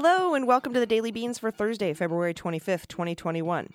Hello, and welcome to the Daily Beans for Thursday, February 25th, 2021.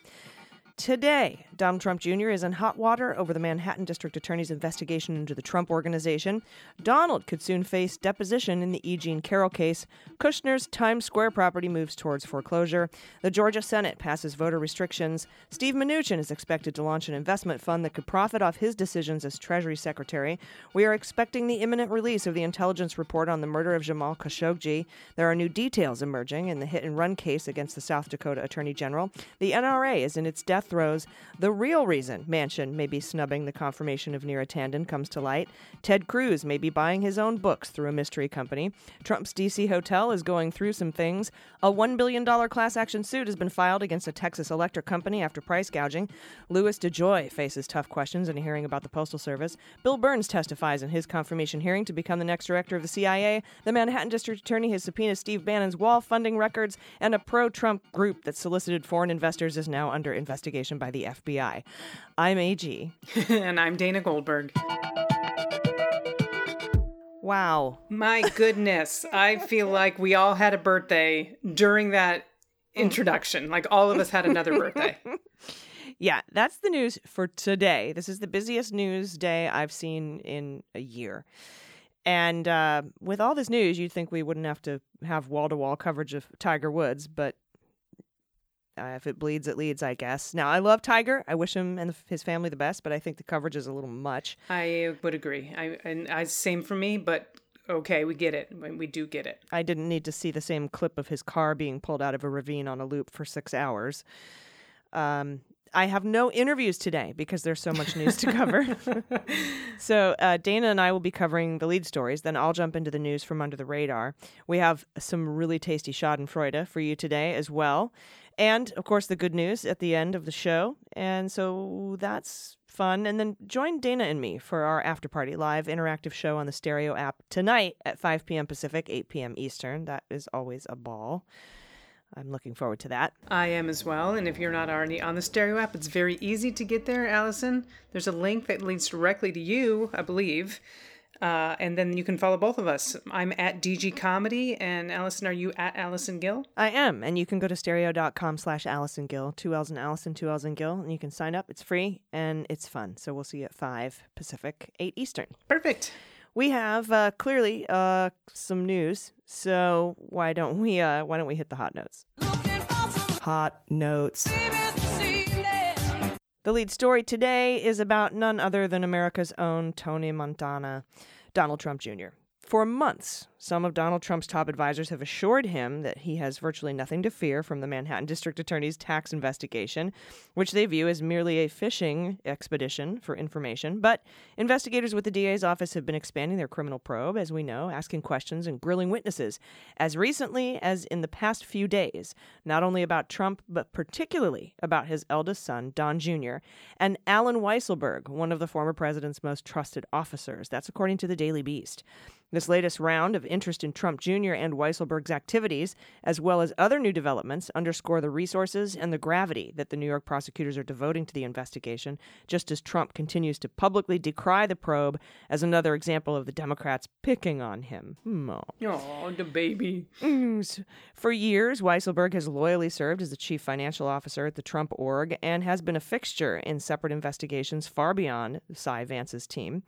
Today, Donald Trump Jr. is in hot water over the Manhattan District Attorney's investigation into the Trump Organization. Donald could soon face deposition in the E. Jean Carroll case. Kushner's Times Square property moves towards foreclosure. The Georgia Senate passes voter restrictions. Steve Mnuchin is expected to launch an investment fund that could profit off his decisions as Treasury Secretary. We are expecting the imminent release of the intelligence report on the murder of Jamal Khashoggi. There are new details emerging in the hit and run case against the South Dakota Attorney General. The NRA is in its death throes. The real reason Manchin may be snubbing the confirmation of Neera Tanden comes to light. Ted Cruz may be buying his own books through a mystery company. Trump's D.C. hotel is going through some things. A $1 billion class action suit has been filed against a Texas electric company after price gouging. Louis DeJoy faces tough questions in a hearing about the Postal Service. Bill Burns testifies in his confirmation hearing to become the next director of the CIA. The Manhattan District Attorney has subpoenaed Steve Bannon's wall funding records, and a pro Trump group that solicited foreign investors is now under investigation by the FBI. I'm AG. and I'm Dana Goldberg. Wow. My goodness, I feel like we all had a birthday during that introduction. Like all of us had another birthday. Yeah, that's the news for today. This is the busiest news day I've seen in a year. And uh, with all this news, you'd think we wouldn't have to have wall to wall coverage of Tiger Woods, but uh, if it bleeds, it leads, I guess. Now, I love Tiger. I wish him and the, his family the best, but I think the coverage is a little much. I would agree. I and I same for me, but okay, we get it. We do get it. I didn't need to see the same clip of his car being pulled out of a ravine on a loop for six hours. Um, I have no interviews today because there's so much news to cover. so uh, Dana and I will be covering the lead stories. Then I'll jump into the news from under the radar. We have some really tasty Schadenfreude for you today as well, and of course the good news at the end of the show. And so that's fun. And then join Dana and me for our after party live interactive show on the Stereo app tonight at 5 p.m. Pacific, 8 p.m. Eastern. That is always a ball. I'm looking forward to that. I am as well. And if you're not already on the Stereo app, it's very easy to get there, Allison. There's a link that leads directly to you, I believe. Uh, and then you can follow both of us. I'm at DG Comedy, and Allison, are you at Allison Gill? I am, and you can go to stereo.com slash Allison Gill, two L's in Allison, two L's in Gill, and you can sign up. It's free and it's fun. So we'll see you at 5 Pacific, 8 Eastern. Perfect. We have uh, clearly uh, some news, so why don't we uh, why don't we hit the hot notes? Hot notes. The lead story today is about none other than America's own Tony Montana, Donald Trump Jr. For months, some of Donald Trump's top advisors have assured him that he has virtually nothing to fear from the Manhattan District Attorney's tax investigation, which they view as merely a fishing expedition for information. But investigators with the DA's office have been expanding their criminal probe, as we know, asking questions and grilling witnesses as recently as in the past few days, not only about Trump, but particularly about his eldest son, Don Jr., and Alan Weisselberg, one of the former president's most trusted officers. That's according to the Daily Beast. This latest round of interest in Trump Jr. and Weisselberg's activities, as well as other new developments, underscore the resources and the gravity that the New York prosecutors are devoting to the investigation, just as Trump continues to publicly decry the probe as another example of the Democrats picking on him. Oh. The baby. For years, Weisselberg has loyally served as the chief financial officer at the Trump org and has been a fixture in separate investigations far beyond Cy Vance's team.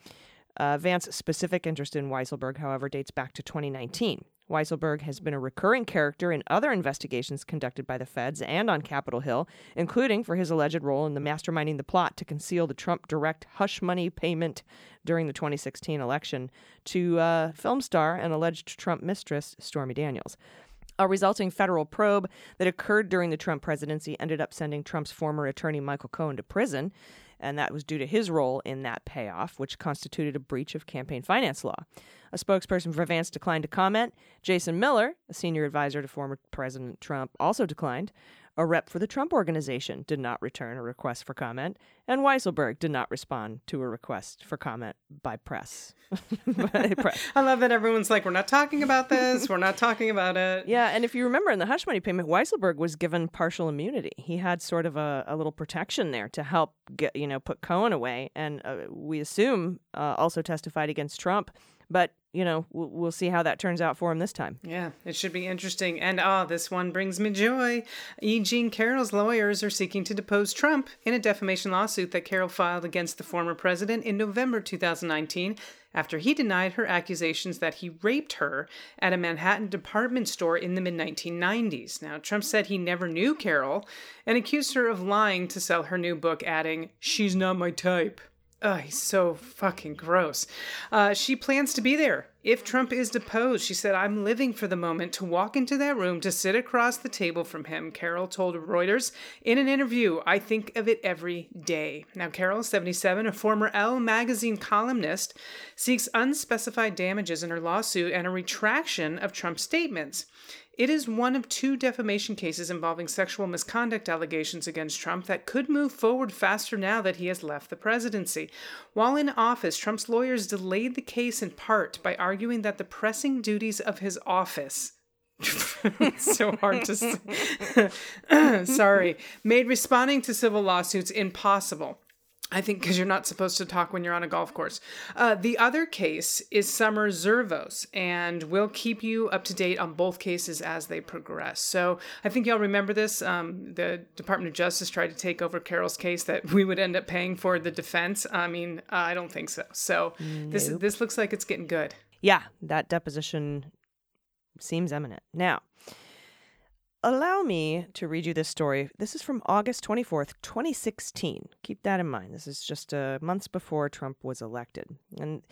Uh, Vance's specific interest in Weisselberg, however, dates back to 2019. Weisselberg has been a recurring character in other investigations conducted by the feds and on Capitol Hill, including for his alleged role in the masterminding the plot to conceal the Trump direct hush money payment during the 2016 election to uh, film star and alleged Trump mistress Stormy Daniels. A resulting federal probe that occurred during the Trump presidency ended up sending Trump's former attorney Michael Cohen to prison, and that was due to his role in that payoff, which constituted a breach of campaign finance law. A spokesperson for Vance declined to comment. Jason Miller, a senior advisor to former President Trump, also declined. A rep for the Trump Organization did not return a request for comment, and Weisselberg did not respond to a request for comment by press. by press. I love that everyone's like, we're not talking about this. We're not talking about it. Yeah, and if you remember in the hush money payment, Weisselberg was given partial immunity. He had sort of a, a little protection there to help get you know put Cohen away, and uh, we assume uh, also testified against Trump. But you know we'll, see how that turns out for him this time. Yeah, it should be interesting. And ah, this one brings me joy. E. Jean Carroll's lawyers are seeking to depose Trump in a defamation lawsuit that Carroll filed against the former president in November 2019 after he denied her accusations that he raped her at a Manhattan department store in the mid 1990s. Now, Trump said he never knew Carroll and accused her of lying to sell her new book, adding, She's not my type. Oh, he's so fucking gross. Uh, she plans to be there. If Trump is deposed, she said, I'm living for the moment to walk into that room to sit across the table from him, Carroll told Reuters in an interview. I think of it every day. Now, Carroll, 77, a former Elle magazine columnist, seeks unspecified damages in her lawsuit and a retraction of Trump's statements. It is one of two defamation cases involving sexual misconduct allegations against Trump that could move forward faster now that he has left the presidency. While in office, Trump's lawyers delayed the case in part by arguing that the pressing duties of his office so hard to say. Sorry. Made responding to civil lawsuits impossible. I think because you're not supposed to talk when you're on a golf course. Uh, the other case is Summer Zervos, and we'll keep you up to date on both cases as they progress. So I think y'all remember this. Um, the Department of Justice tried to take over Carroll's case that we would end up paying for the defense. I mean, uh, I don't think so. So this this looks like it's getting good. Yeah, that deposition seems imminent. Now, allow me to read you this story. This is from August 24th, 2016. Keep that in mind. This is just uh, months before Trump was elected. And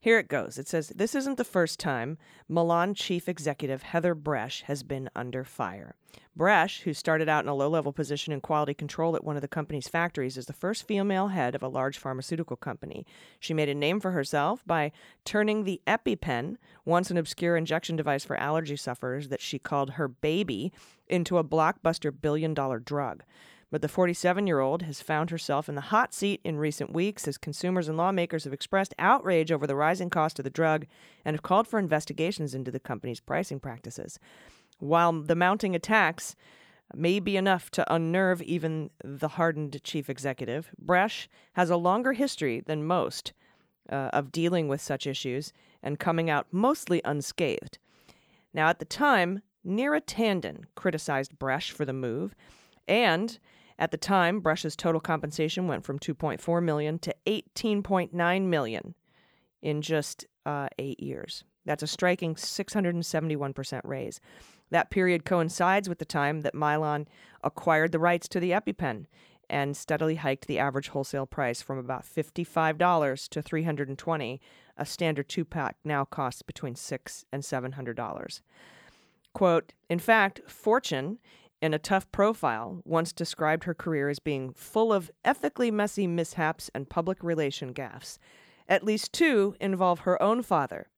here it goes. It says This isn't the first time Mylan chief executive Heather Bresch has been under fire. Bresch, who started out in a low level position in quality control at one of the company's factories, is the first female head of a large pharmaceutical company. She made a name for herself by turning the EpiPen, once an obscure injection device for allergy sufferers that she called her baby, into a blockbuster billion dollar drug. But the 47 year old has found herself in the hot seat in recent weeks as consumers and lawmakers have expressed outrage over the rising cost of the drug and have called for investigations into the company's pricing practices. While the mounting attacks may be enough to unnerve even the hardened chief executive, Bresch has a longer history than most uh, of dealing with such issues and coming out mostly unscathed. Now, at the time, Neera Tanden criticized Bresch for the move, and at the time, Bresch's total compensation went from 2.4 million to 18.9 million in just uh, eight years. That's a striking 671% raise. That period coincides with the time that Mylan acquired the rights to the EpiPen and steadily hiked the average wholesale price from about $55 to $320. A standard two-pack now costs between 6 and $700. Quote, in fact, Fortune in a tough profile, once described her career as being full of ethically messy mishaps and public relation gaffes. At least two involve her own father,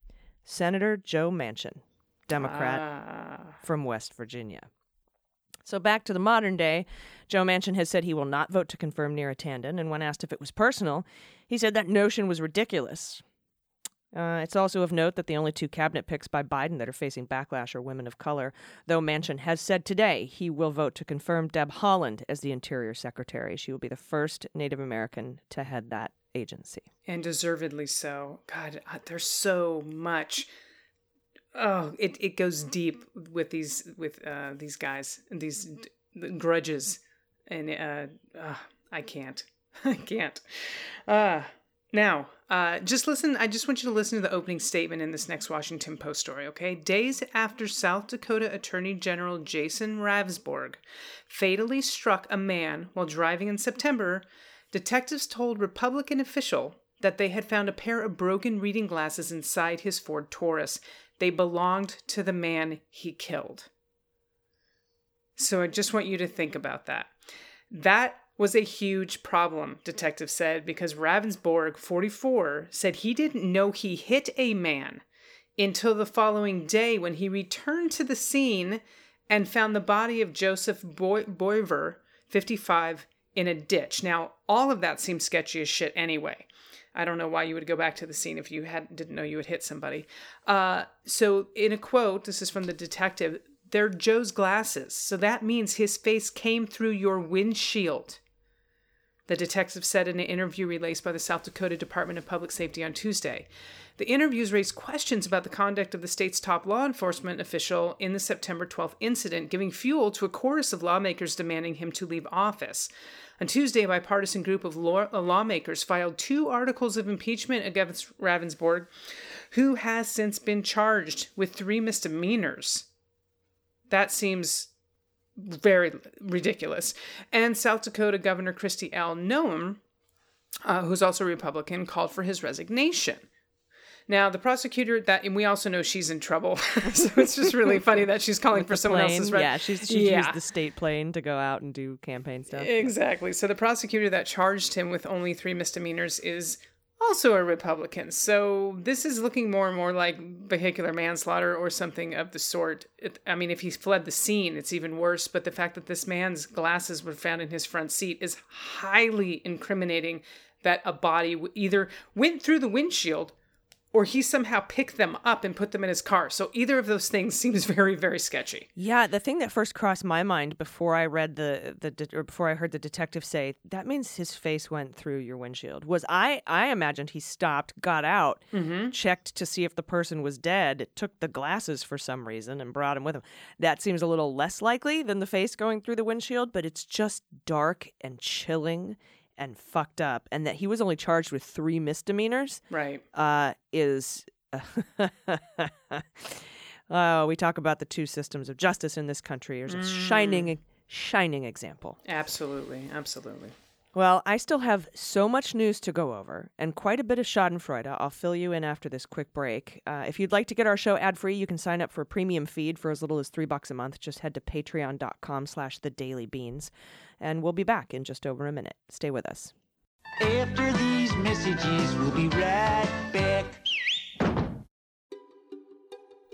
Senator Joe Manchin, Democrat Ah. from West Virginia. So back to the modern day, Joe Manchin has said he will not vote to confirm Neera Tanden, and when asked if it was personal, he said that notion was ridiculous. Uh, it's also of note that the only two cabinet picks by Biden that are facing backlash are women of color, though Manchin has said today he will vote to confirm Deb Haaland as the Interior Secretary. She will be the first Native American to head that agency. and deservedly so. God, uh, there's so much. Oh, it, it goes deep with these with uh, these guys and these d- grudges, and uh, uh, I can't, I can't. Uh, now, uh, just listen. I just want you to listen to the opening statement in this next Washington Post story. Okay, days after South Dakota Attorney General Jason Ravnsborg fatally struck a man while driving in September, detectives told Republican official that they had found a pair of broken reading glasses inside his Ford Taurus. They belonged to the man he killed. So I just want you to think about that. That was a huge problem, detective said, because Ravnsborg, 44, said he didn't know he hit a man until the following day when he returned to the scene and found the body of Joseph Boy- Boever, 55, in a ditch. Now, all of that seems sketchy as shit anyway. I don't know why you would go back to the scene if you had didn't know you had hit somebody. Uh, so, in a quote, this is from the detective. They're Joe's glasses, so that means his face came through your windshield. The detective said in an interview released by the South Dakota Department of Public Safety on Tuesday. The interviews raised questions about the conduct of the state's top law enforcement official in the September 12th incident, giving fuel to a chorus of lawmakers demanding him to leave office. On Tuesday, a bipartisan group of law- uh, lawmakers filed two articles of impeachment against Ravnsborg, who has since been charged with three misdemeanors. That seems very ridiculous. And South Dakota Governor Kristi L. Noem, uh, who's also a Republican, called for his resignation. Now, the prosecutor that, and we also know she's in trouble, so it's just really funny that she's calling for someone Plane, else's. re- yeah, she's she Yeah. used the state plane to go out and do campaign stuff. Exactly. So the prosecutor that charged him with only three misdemeanors is also a Republican. So this is looking more and more like vehicular manslaughter or something of the sort. It, I mean, if he fled the scene, it's even worse. But the fact that this man's glasses were found in his front seat is highly incriminating that a body either went through the windshield or he somehow picked them up and put them in his car. So either of those things seems very, very sketchy. Yeah, the thing that first crossed my mind before I read the the de- or before I heard the detective say that means his face went through your windshield was I I imagined he stopped, got out, mm-hmm. checked to see if the person was dead, took the glasses for some reason and brought him with him. That seems a little less likely than the face going through the windshield, but it's just dark and chilling and fucked up and that he was only charged with 3 misdemeanors Right. uh, is. oh, we talk about the two systems of justice in this country. There's a shining, shining example. Absolutely. Absolutely. Well, I still have so much news to go over and quite a bit of Schadenfreude. I'll fill you in after this quick break. Uh, if you'd like to get our show ad free, you can sign up for a premium feed for as little as three bucks a month. Just head to patreon.com slash the daily beans. And we'll be back in just over a minute. Stay with us. After these messages, we'll be right back.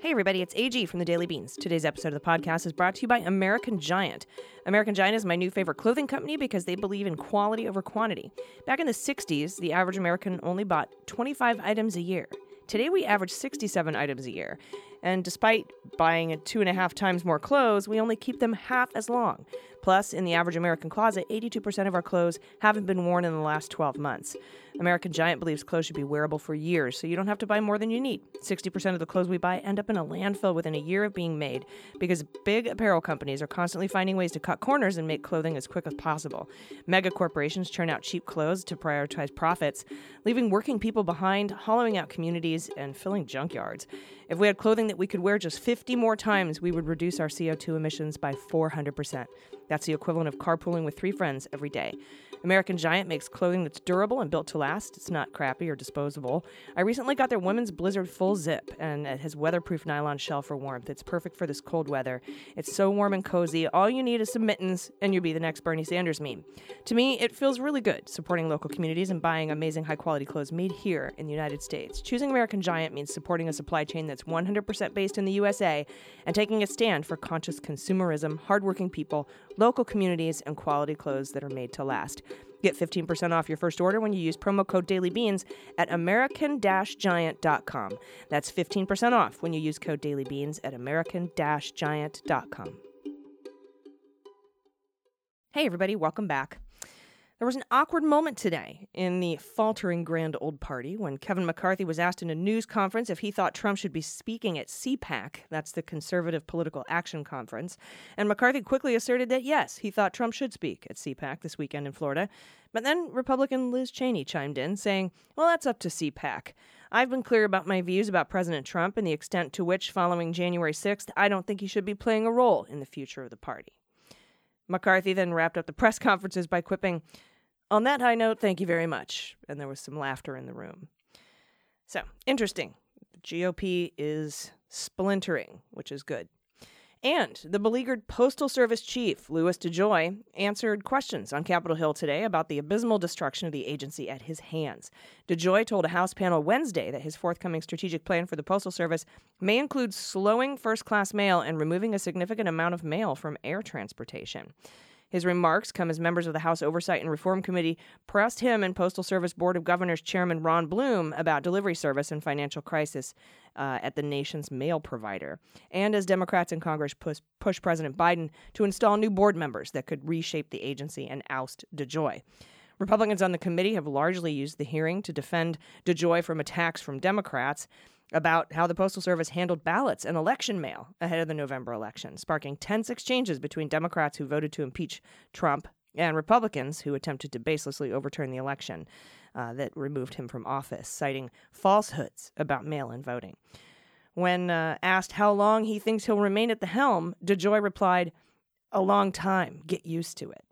Hey, everybody, it's AG from the Daily Beans. Today's episode of the podcast is brought to you by American Giant. American Giant is my new favorite clothing company because they believe in quality over quantity. Back in the 60s, the average American only bought 25 items a year. Today, we average 67 items a year. And despite buying two and a half times more clothes, we only keep them half as long. Plus, in the average American closet, 82% of our clothes haven't been worn in the last 12 months. American Giant believes clothes should be wearable for years, so you don't have to buy more than you need. 60% of the clothes we buy end up in a landfill within a year of being made because big apparel companies are constantly finding ways to cut corners and make clothing as quick as possible. Mega corporations churn out cheap clothes to prioritize profits, leaving working people behind, hollowing out communities, and filling junkyards. If we had clothing that we could wear just 50 more times, we would reduce our CO2 emissions by 400%. That's the equivalent of carpooling with three friends every day. American Giant makes clothing that's durable and built to last. It's not crappy or disposable. I recently got their women's Blizzard full zip, and it has weatherproof nylon shell for warmth. It's perfect for this cold weather. It's so warm and cozy. All you need is some mittens, and you'll be the next Bernie Sanders meme. To me, it feels really good supporting local communities and buying amazing high quality clothes made here in the United States. Choosing American Giant means supporting a supply chain that's 100% based in the USA and taking a stand for conscious consumerism, hardworking people, local communities, and quality clothes that are made to last. Get 15% off your first order when you use promo code DailyBeans at american-giant.com. That's 15% off when you use code DailyBeans at american-giant.com. Hey everybody, welcome back. There was an awkward moment today in the faltering Grand Old Party when Kevin McCarthy was asked in a news conference if he thought Trump should be speaking at CPAC, that's the Conservative Political Action Conference, and McCarthy quickly asserted that yes, he thought Trump should speak at CPAC this weekend in Florida. But then Republican Liz Cheney chimed in, saying, Well, that's up to CPAC. I've been clear about my views about President Trump and the extent to which, following January 6th, I don't think he should be playing a role in the future of the party. McCarthy then wrapped up the press conferences by quipping, On that high note, thank you very much. And there was some laughter in the room. So, interesting. The GOP is splintering, which is good. And the beleaguered Postal Service chief, Louis DeJoy, answered questions on Capitol Hill today about the abysmal destruction of the agency at his hands. DeJoy told a House panel Wednesday that his forthcoming strategic plan for the Postal Service may include slowing first class mail and removing a significant amount of mail from air transportation. His remarks come as members of the House Oversight and Reform Committee pressed him and Postal Service Board of Governors Chairman Ron Bloom about delivery service and financial crisis uh, at the nation's mail provider, and as Democrats in Congress push, push President Biden to install new board members that could reshape the agency and oust DeJoy. Republicans on the committee have largely used the hearing to defend DeJoy from attacks from Democrats about how the Postal Service handled ballots and election mail ahead of the November election, sparking tense exchanges between Democrats who voted to impeach Trump and Republicans who attempted to baselessly overturn the election uh, that removed him from office, citing falsehoods about mail in voting. When uh, asked how long he thinks he'll remain at the helm, DeJoy replied, A long time. Get used to it.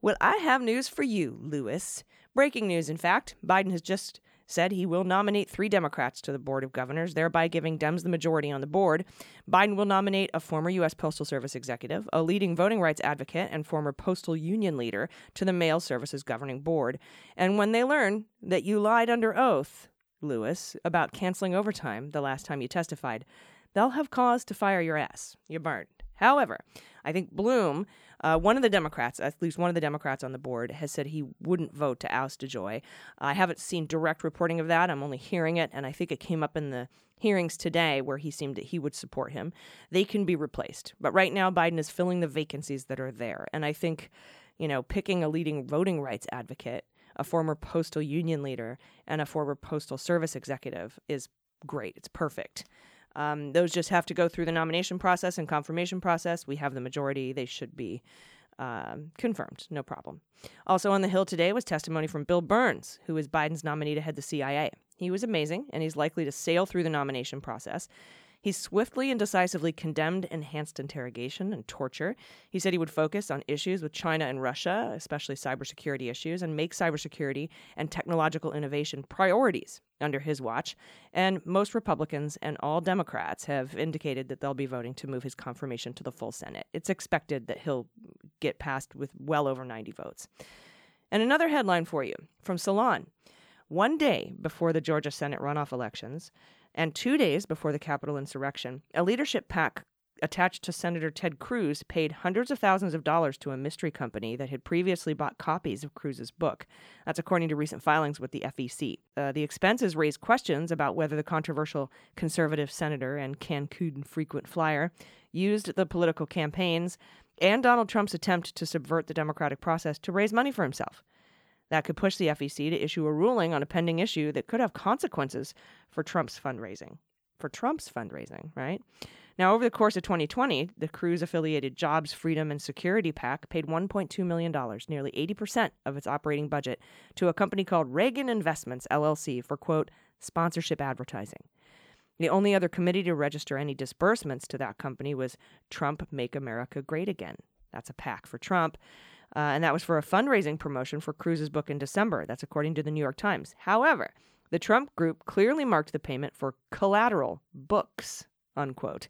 Well, I have news for you, Louis. Breaking news, in fact. Biden has just said he will nominate three Democrats to the Board of Governors, thereby giving Dems the majority on the board. Biden will nominate a former U.S. Postal Service executive, a leading voting rights advocate, and former postal union leader to the Mail Services Governing Board. And when they learn that you lied under oath, Louis, about canceling overtime the last time you testified, they'll have cause to fire your ass. You're burned. However, I think Bloom, uh, one of the Democrats, at least one of the Democrats on the board, has said he wouldn't vote to oust DeJoy. I haven't seen direct reporting of that. I'm only hearing it, and I think it came up in the hearings today where he seemed that he would support him. They can be replaced, but right now Biden is filling the vacancies that are there, and I think, you know, picking a leading voting rights advocate, a former postal union leader, and a former postal service executive is great. It's perfect. Um, those just have to go through the nomination process and confirmation process. We have the majority. They should be um, confirmed. No problem. Also on the Hill today was testimony from Bill Burns, who is Biden's nominee to head the CIA. He was amazing, and he's likely to sail through the nomination process. He swiftly and decisively condemned enhanced interrogation and torture. He said he would focus on issues with China and Russia, especially cybersecurity issues, and make cybersecurity and technological innovation priorities under his watch. And most Republicans and all Democrats have indicated that they'll be voting to move his confirmation to the full Senate. It's expected that he'll get passed with well over 90 votes. And another headline for you from Salon. One day before the Georgia Senate runoff elections, and two days before the Capitol insurrection, a leadership PAC attached to Senator Ted Cruz paid hundreds of thousands of dollars to a mystery company that had previously bought copies of Cruz's book. That's according to recent filings with the FEC. Uh, the expenses raised questions about whether the controversial conservative senator and Cancun frequent flyer used the political campaigns and Donald Trump's attempt to subvert the democratic process to raise money for himself. That could push the FEC to issue a ruling on a pending issue that could have consequences for Trump's fundraising. For Trump's fundraising, right? Now, over the course of 2020, the Cruz affiliated Jobs, Freedom, and Security PAC paid $1.2 million, nearly 80% of its operating budget, to a company called Reagan Investments, LLC, for, quote, sponsorship advertising. The only other committee to register any disbursements to that company was Trump Make America Great Again. That's a PAC for Trump. Uh, and that was for a fundraising promotion for Cruz's book in December. That's according to the New York Times. However, the Trump group clearly marked the payment for collateral books, unquote.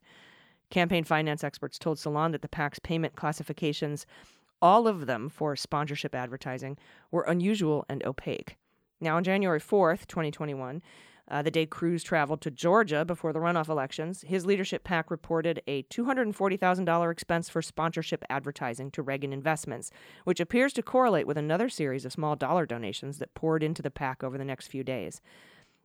Campaign finance experts told Salon that the PAC's payment classifications, all of them for sponsorship advertising, were unusual and opaque. Now, on January 4th, 2021, uh, the day Cruz traveled to Georgia before the runoff elections, his leadership PAC reported a $240,000 expense for sponsorship advertising to Reagan Investments, which appears to correlate with another series of small dollar donations that poured into the PAC over the next few days.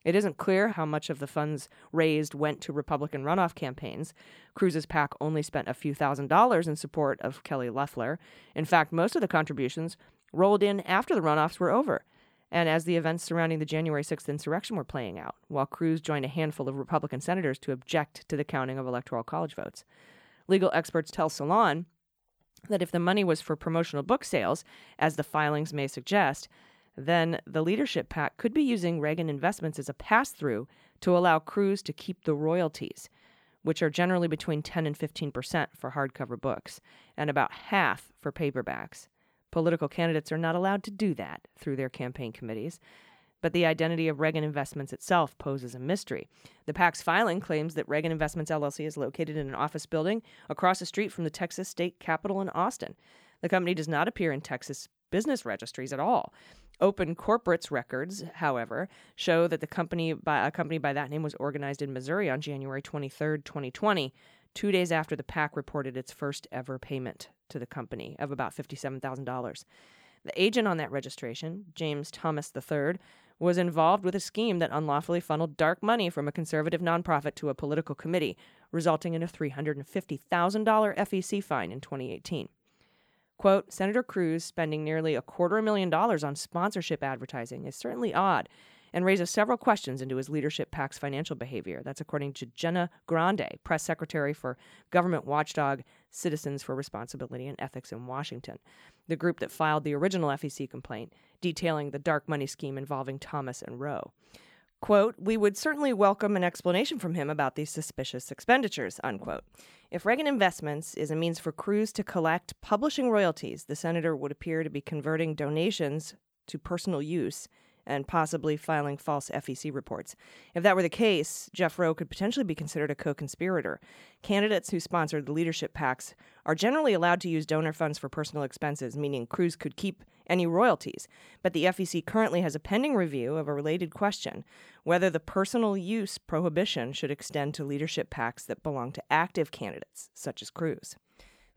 It isn't clear how much of the funds raised went to Republican runoff campaigns. Cruz's PAC only spent a few thousand dollars in support of Kelly Loeffler. In fact, most of the contributions rolled in after the runoffs were over and as the events surrounding the January 6th insurrection were playing out, while Cruz joined a handful of Republican senators to object to the counting of Electoral College votes. Legal experts tell Salon that if the money was for promotional book sales, as the filings may suggest, then the leadership PAC could be using Reagan investments as a pass through to allow Cruz to keep the royalties, which are generally between 10 and 15 percent for hardcover books, and about half for paperbacks. Political candidates are not allowed to do that through their campaign committees. but the identity of Reagan Investments itself poses a mystery. The PAC's filing claims that Reagan Investments LLC is located in an office building across the street from the Texas state capitol in Austin. The company does not appear in Texas business registries at all. OpenCorporates records, however, show that the company by a company by that name was organized in Missouri on January 23, 2020, two days after the PAC reported its first ever payment to the company of about $57,000. The agent on that registration, James Thomas III, was involved with a scheme that unlawfully funneled dark money from a conservative nonprofit to a political committee, resulting in a $350,000 FEC fine in 2018. Quote, Senator Cruz spending nearly a quarter million dollars on sponsorship advertising is certainly odd and raises several questions into his leadership PAC's financial behavior. That's according to Jenna Grande, press secretary for government watchdog Citizens for Responsibility and Ethics in Washington, the group that filed the original FEC complaint detailing the dark money scheme involving Thomas and Roe. Quote, we would certainly welcome an explanation from him about these suspicious expenditures, unquote. If Reagan Investments is a means for Cruz to collect publishing royalties, the senator would appear to be converting donations to personal use and possibly filing false FEC reports. If that were the case, Jeff Roe could potentially be considered a co conspirator. Candidates who sponsored the leadership PACs are generally allowed to use donor funds for personal expenses, meaning Cruz could keep any royalties. But the FEC currently has a pending review of a related question whether the personal use prohibition should extend to leadership PACs that belong to active candidates, such as Cruz.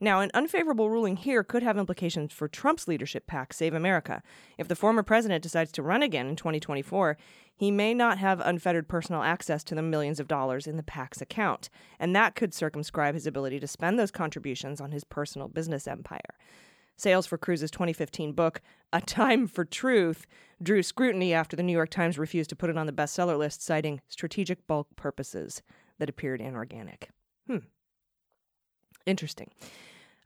Now, an unfavorable ruling here could have implications for Trump's leadership PAC, Save America. If the former president decides to run again in 2024, he may not have unfettered personal access to the millions of dollars in the PAC's account, and that could circumscribe his ability to spend those contributions on his personal business empire. Sales for Cruz's 2015 book, A Time for Truth, drew scrutiny after the New York Times refused to put it on the bestseller list, citing strategic bulk purposes that appeared inorganic. Hmm. Interesting.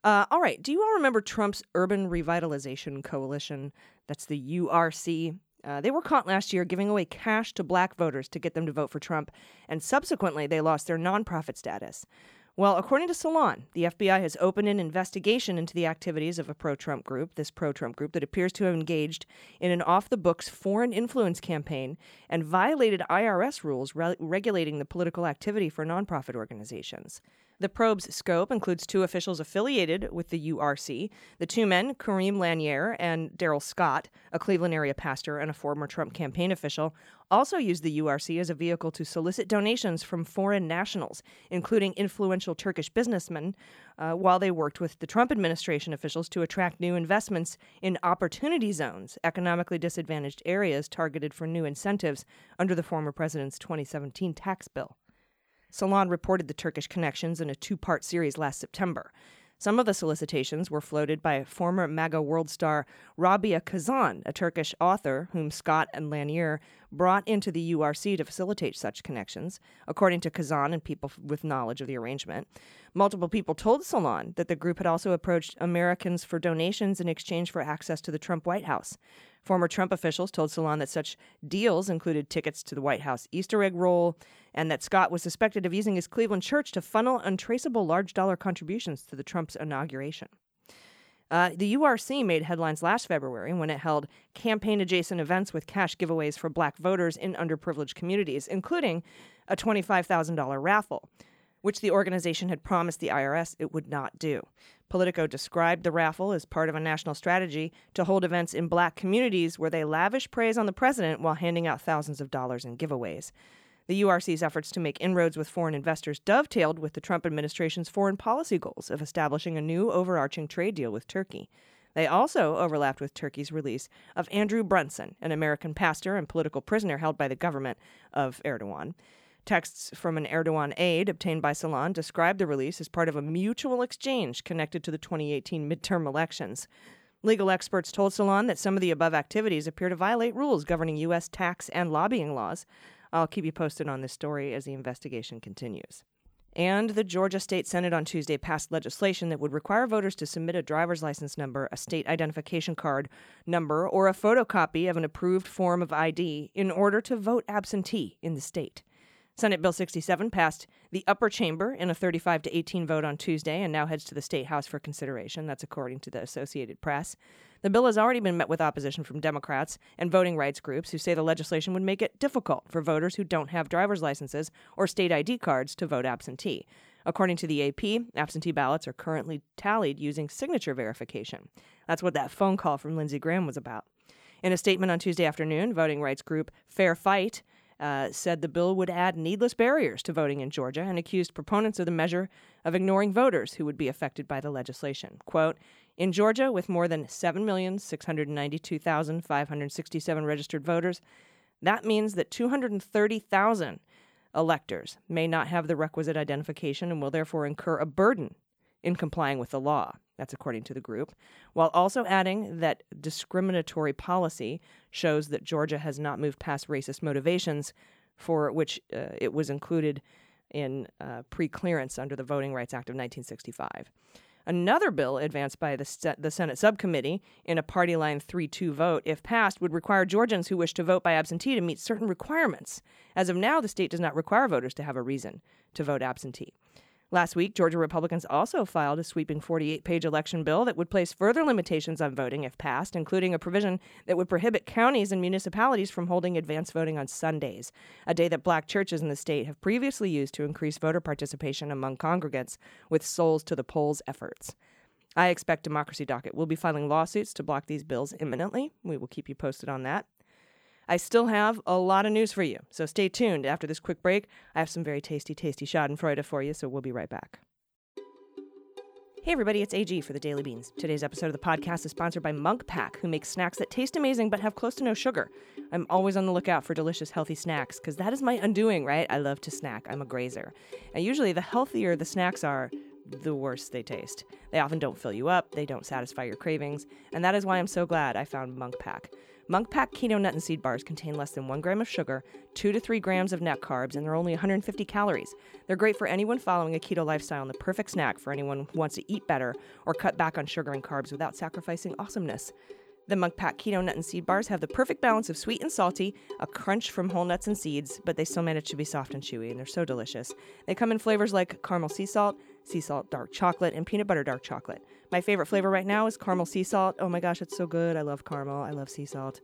Uh, all right. Do you all remember Trump's Urban Revitalization Coalition? That's the URC. Uh, they were caught last year giving away cash to black voters to get them to vote for Trump, and subsequently they lost their nonprofit status. Well, according to Salon, the FBI has opened an investigation into the activities of a pro Trump group, this pro Trump group that appears to have engaged in an off the books foreign influence campaign and violated IRS rules re- regulating the political activity for nonprofit organizations. The probe's scope includes two officials affiliated with the URC. The two men, Kareem Lanier and Darrell Scott, a Cleveland area pastor and a former Trump campaign official, also used the URC as a vehicle to solicit donations from foreign nationals, including influential Turkish businessmen, uh, while they worked with the Trump administration officials to attract new investments in opportunity zones, economically disadvantaged areas targeted for new incentives under the former president's 2017 tax bill. Salon reported the Turkish connections in a two part series last September. Some of the solicitations were floated by former MAGA world star Rabia Kazan, a Turkish author whom Scott and Lanier brought into the URC to facilitate such connections, according to Kazan and people with knowledge of the arrangement. Multiple people told Salon that the group had also approached Americans for donations in exchange for access to the Trump White House. Former Trump officials told Salon that such deals included tickets to the White House Easter egg roll, and that Scott was suspected of using his Cleveland church to funnel untraceable large dollar contributions to the Trump's inauguration. Uh, the URC made headlines last February when it held campaign adjacent events with cash giveaways for black voters in underprivileged communities, including a $25,000 raffle, which the organization had promised the IRS it would not do. Politico described the raffle as part of a national strategy to hold events in black communities where they lavish praise on the president while handing out thousands of dollars in giveaways. The URC's efforts to make inroads with foreign investors dovetailed with the Trump administration's foreign policy goals of establishing a new overarching trade deal with Turkey. They also overlapped with Turkey's release of Andrew Brunson, an American pastor and political prisoner held by the government of Erdogan. Texts from an Erdogan aide obtained by Salon describe the release as part of a mutual exchange connected to the 2018 midterm elections. Legal experts told Salon that some of the above activities appear to violate rules governing U.S. tax and lobbying laws. I'll keep you posted on this story as the investigation continues. And the Georgia State Senate on Tuesday passed legislation that would require voters to submit a driver's license number, a state identification card number, or a photocopy of an approved form of ID in order to vote absentee in the state. Senate Bill 67 passed the upper chamber in a 35 to 18 vote on Tuesday and now heads to the State House for consideration. That's according to the Associated Press. The bill has already been met with opposition from Democrats and voting rights groups who say the legislation would make it difficult for voters who don't have driver's licenses or state ID cards to vote absentee. According to the AP, absentee ballots are currently tallied using signature verification. That's what that phone call from Lindsey Graham was about. In a statement on Tuesday afternoon, voting rights group Fair Fight uh, said the bill would add needless barriers to voting in Georgia and accused proponents of the measure of ignoring voters who would be affected by the legislation. Quote, in Georgia, with more than 7,692,567 registered voters, that means that 230,000 electors may not have the requisite identification and will therefore incur a burden in complying with the law. That's according to the group, while also adding that discriminatory policy shows that Georgia has not moved past racist motivations for which uh, it was included in uh, pre clearance under the Voting Rights Act of 1965. Another bill advanced by the, the Senate subcommittee in a party line 3 2 vote, if passed, would require Georgians who wish to vote by absentee to meet certain requirements. As of now, the state does not require voters to have a reason to vote absentee. Last week, Georgia Republicans also filed a sweeping 48 page election bill that would place further limitations on voting if passed, including a provision that would prohibit counties and municipalities from holding advance voting on Sundays, a day that black churches in the state have previously used to increase voter participation among congregants with Souls to the Polls efforts. I expect Democracy Docket will be filing lawsuits to block these bills imminently. We will keep you posted on that. I still have a lot of news for you, so stay tuned. After this quick break, I have some very tasty, tasty Schadenfreude for you, so we'll be right back. Hey everybody, it's AG for the Daily Beans. Today's episode of the podcast is sponsored by Munk Pack, who makes snacks that taste amazing but have close to no sugar. I'm always on the lookout for delicious, healthy snacks because that is my undoing, right? I love to snack. I'm a grazer. And usually, the healthier the snacks are, the worse they taste. They often don't fill you up, they don't satisfy your cravings, and that is why I'm so glad I found Munk Pack. Munk Pack keto nut and seed bars contain less than one gram of sugar, two to three grams of net carbs, and they're only 150 calories. They're great for anyone following a keto lifestyle and the perfect snack for anyone who wants to eat better or cut back on sugar and carbs without sacrificing awesomeness. The Munk Pack Keto Nut and Seed Bars have the perfect balance of sweet and salty, a crunch from whole nuts and seeds, but they still manage to be soft and chewy, and they're so delicious. They come in flavors like caramel sea salt, sea salt dark chocolate, and peanut butter dark chocolate. My favorite flavor right now is caramel sea salt. Oh my gosh, it's so good. I love caramel. I love sea salt.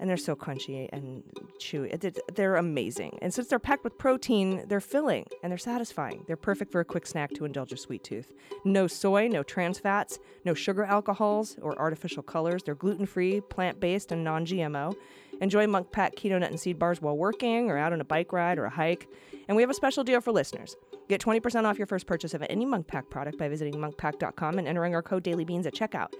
And they're so crunchy and chewy. They're amazing. And since they're packed with protein, they're filling and they're satisfying. They're perfect for a quick snack to indulge your sweet tooth. No soy, no trans fats, no sugar alcohols or artificial colors. They're gluten free, plant based, and non GMO. Enjoy Munk Pack Keto Nut and Seed Bars while working or out on a bike ride or a hike. And we have a special deal for listeners. Get 20% off your first purchase of any Munk Pack product by visiting munkpack.com and entering our code dailybeans at checkout.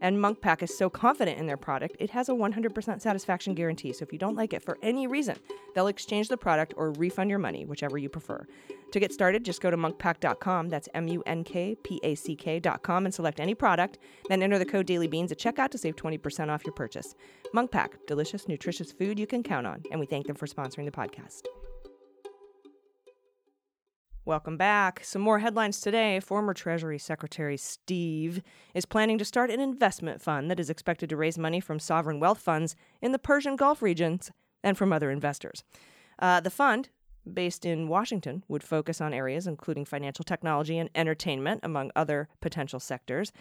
And Munk Pack is so confident in their product, it has a 100% satisfaction guarantee. So if you don't like it for any reason, they'll exchange the product or refund your money, whichever you prefer. To get started, just go to munkpack.com. That's M U N K P A C K.com and select any product. Then enter the code dailybeans at checkout to save 20% off your purchase. Munk Pack, delicious, nutritious food you can count on. And we thank them for sponsoring the podcast. Welcome back. Some more headlines today. Former Treasury Secretary Steve is planning to start an investment fund that is expected to raise money from sovereign wealth funds in the Persian Gulf regions and from other investors. Uh, the fund, based in Washington, would focus on areas including financial technology and entertainment, among other potential sectors.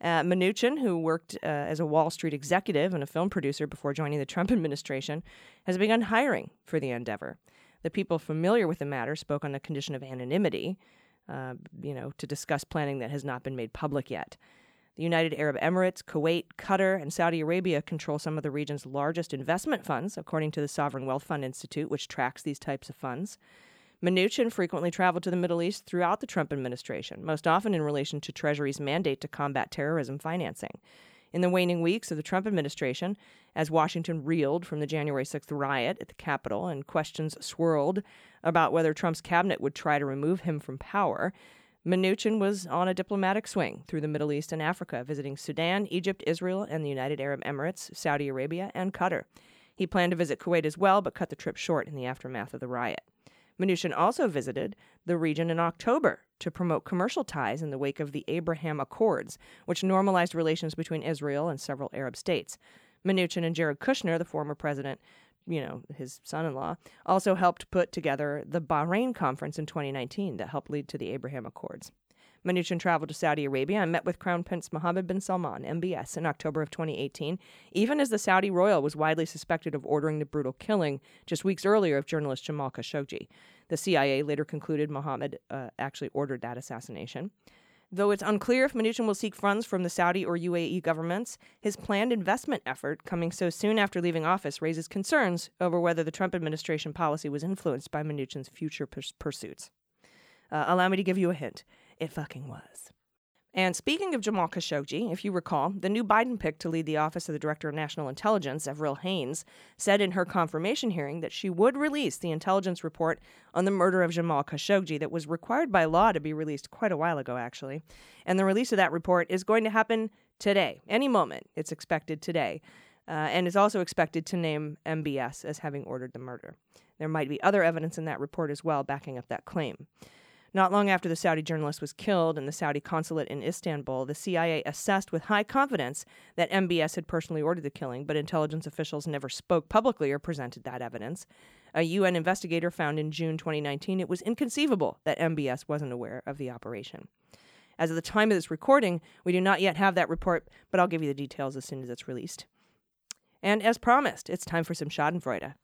Uh, Mnuchin, who worked uh, as a Wall Street executive and a film producer before joining the Trump administration, has begun hiring for the endeavor. The people familiar with the matter spoke on the condition of anonymity, uh, you know, to discuss planning that has not been made public yet. The United Arab Emirates, Kuwait, Qatar, and Saudi Arabia control some of the region's largest investment funds, according to the Sovereign Wealth Fund Institute, which tracks these types of funds. Mnuchin frequently traveled to the Middle East throughout the Trump administration, most often in relation to Treasury's mandate to combat terrorism financing. In the waning weeks of the Trump administration, as Washington reeled from the January 6th riot at the Capitol and questions swirled about whether Trump's cabinet would try to remove him from power, Mnuchin was on a diplomatic swing through the Middle East and Africa, visiting Sudan, Egypt, Israel, and the United Arab Emirates, Saudi Arabia, and Qatar. He planned to visit Kuwait as well, but cut the trip short in the aftermath of the riot. Mnuchin also visited the region in October to promote commercial ties in the wake of the Abraham Accords, which normalized relations between Israel and several Arab states. Mnuchin and Jared Kushner, the former president, you know, his son in law, also helped put together the Bahrain conference in 2019 that helped lead to the Abraham Accords. Mnuchin traveled to Saudi Arabia and met with Crown Prince Mohammed bin Salman, MBS, in October of 2018, even as the Saudi royal was widely suspected of ordering the brutal killing just weeks earlier of journalist Jamal Khashoggi. The CIA later concluded Mohammed uh, actually ordered that assassination. Though it's unclear if Mnuchin will seek funds from the Saudi or UAE governments, his planned investment effort, coming so soon after leaving office, raises concerns over whether the Trump administration policy was influenced by Mnuchin's future purs- pursuits. Uh, allow me to give you a hint. It fucking was. And speaking of Jamal Khashoggi, if you recall, the new Biden pick to lead the Office of the Director of National Intelligence, Avril Haines, said in her confirmation hearing that she would release the intelligence report on the murder of Jamal Khashoggi that was required by law to be released quite a while ago, actually. And the release of that report is going to happen today, any moment. It's expected today. Uh, and is also expected to name MBS as having ordered the murder. There might be other evidence in that report as well backing up that claim. Not long after the Saudi journalist was killed in the Saudi consulate in Istanbul, the CIA assessed with high confidence that MBS had personally ordered the killing, but intelligence officials never spoke publicly or presented that evidence. A UN investigator found in June 2019 it was inconceivable that MBS wasn't aware of the operation. As of the time of this recording, we do not yet have that report, but I'll give you the details as soon as it's released. And as promised, it's time for some Schadenfreude.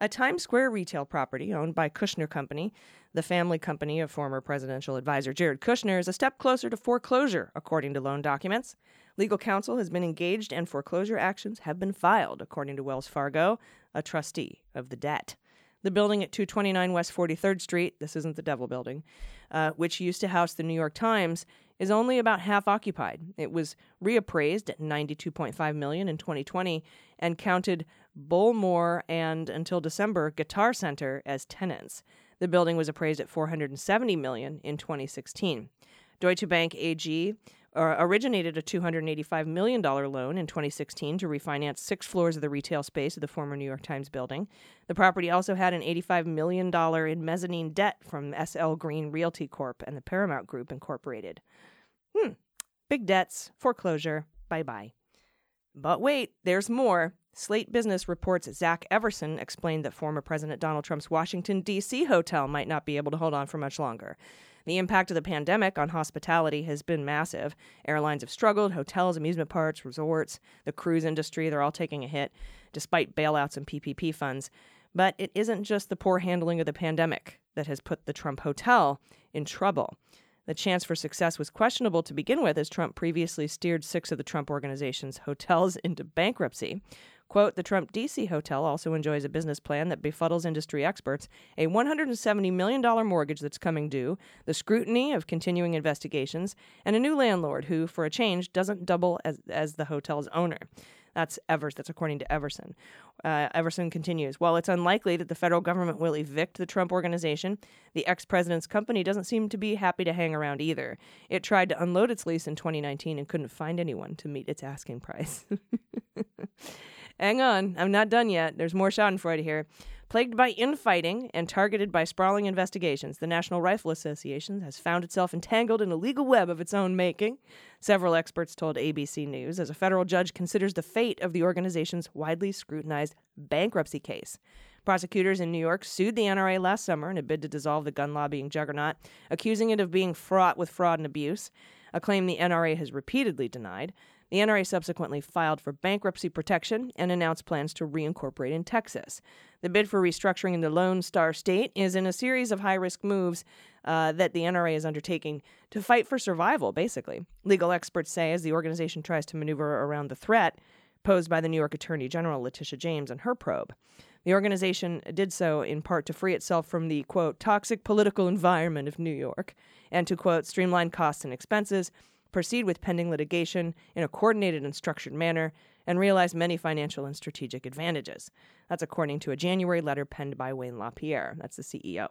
A Times Square retail property owned by Kushner Company, the family company of former presidential advisor Jared Kushner, is a step closer to foreclosure, according to loan documents. Legal counsel has been engaged and foreclosure actions have been filed, according to Wells Fargo, a trustee of the debt. The building at 229 West 43rd Street, this isn't the Devil building, uh, which used to house the New York Times, is only about half occupied. It was reappraised at 92.5 million in 2020 and counted Bowlmor and until December Guitar Center as tenants. The building was appraised at 470 million in 2016. Deutsche Bank AG uh, originated a $285 million loan in 2016 to refinance six floors of the retail space of the former New York Times building. The property also had an $85 million in mezzanine debt from SL Green Realty Corp. and the Paramount Group Incorporated. Hmm, big debts, foreclosure, bye bye. But wait, there's more. Slate Business reports Zach Everson explained that former President Donald Trump's Washington, D.C. hotel might not be able to hold on for much longer. The impact of the pandemic on hospitality has been massive. Airlines have struggled, hotels, amusement parks, resorts, the cruise industry, they're all taking a hit, despite bailouts and PPP funds. But it isn't just the poor handling of the pandemic that has put the Trump hotel in trouble. The chance for success was questionable to begin with, as Trump previously steered six of the Trump organization's hotels into bankruptcy. Quote, the Trump DC hotel also enjoys a business plan that befuddles industry experts, a $170 million mortgage that's coming due, the scrutiny of continuing investigations, and a new landlord who, for a change, doesn't double as, as the hotel's owner. That's Evers. That's according to Everson. Uh, Everson continues. While it's unlikely that the federal government will evict the Trump organization, the ex president's company doesn't seem to be happy to hang around either. It tried to unload its lease in 2019 and couldn't find anyone to meet its asking price. Hang on, I'm not done yet. There's more Schadenfreude here. Plagued by infighting and targeted by sprawling investigations, the National Rifle Association has found itself entangled in a legal web of its own making. Several experts told ABC News as a federal judge considers the fate of the organization's widely scrutinized bankruptcy case. Prosecutors in New York sued the NRA last summer in a bid to dissolve the gun lobbying juggernaut, accusing it of being fraught with fraud and abuse, a claim the NRA has repeatedly denied. The NRA subsequently filed for bankruptcy protection and announced plans to reincorporate in Texas. The bid for restructuring in the Lone Star State is in a series of high risk moves uh, that the NRA is undertaking to fight for survival, basically. Legal experts say as the organization tries to maneuver around the threat posed by the New York Attorney General Letitia James and her probe. The organization did so in part to free itself from the, quote, toxic political environment of New York and to, quote, streamline costs and expenses proceed with pending litigation in a coordinated and structured manner, and realize many financial and strategic advantages. That's according to a January letter penned by Wayne LaPierre, that's the CEO.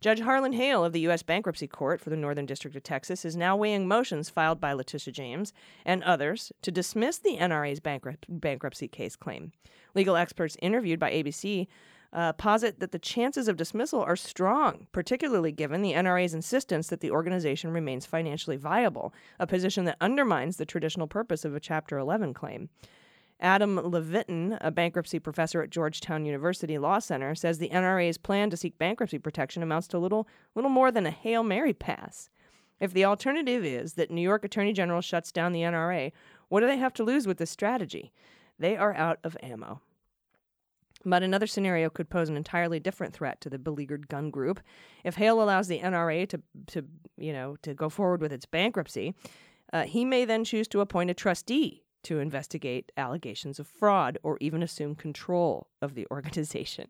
Judge Harlan Hale of the U.S. Bankruptcy Court for the Northern District of Texas is now weighing motions filed by Letitia James and others to dismiss the NRA's bankrupt- bankruptcy case claim. Legal experts interviewed by ABC uh, posit that the chances of dismissal are strong, particularly given the NRA's insistence that the organization remains financially viable, a position that undermines the traditional purpose of a Chapter 11 claim. Adam Levitin, a bankruptcy professor at Georgetown University Law Center, says the NRA's plan to seek bankruptcy protection amounts to little little more than a Hail Mary pass. If the alternative is that New York Attorney General shuts down the NRA, what do they have to lose with this strategy? They are out of ammo. But another scenario could pose an entirely different threat to the beleaguered gun group. If Hale allows the NRA to, to you know, to go forward with its bankruptcy, uh, he may then choose to appoint a trustee to investigate allegations of fraud or even assume control of the organization.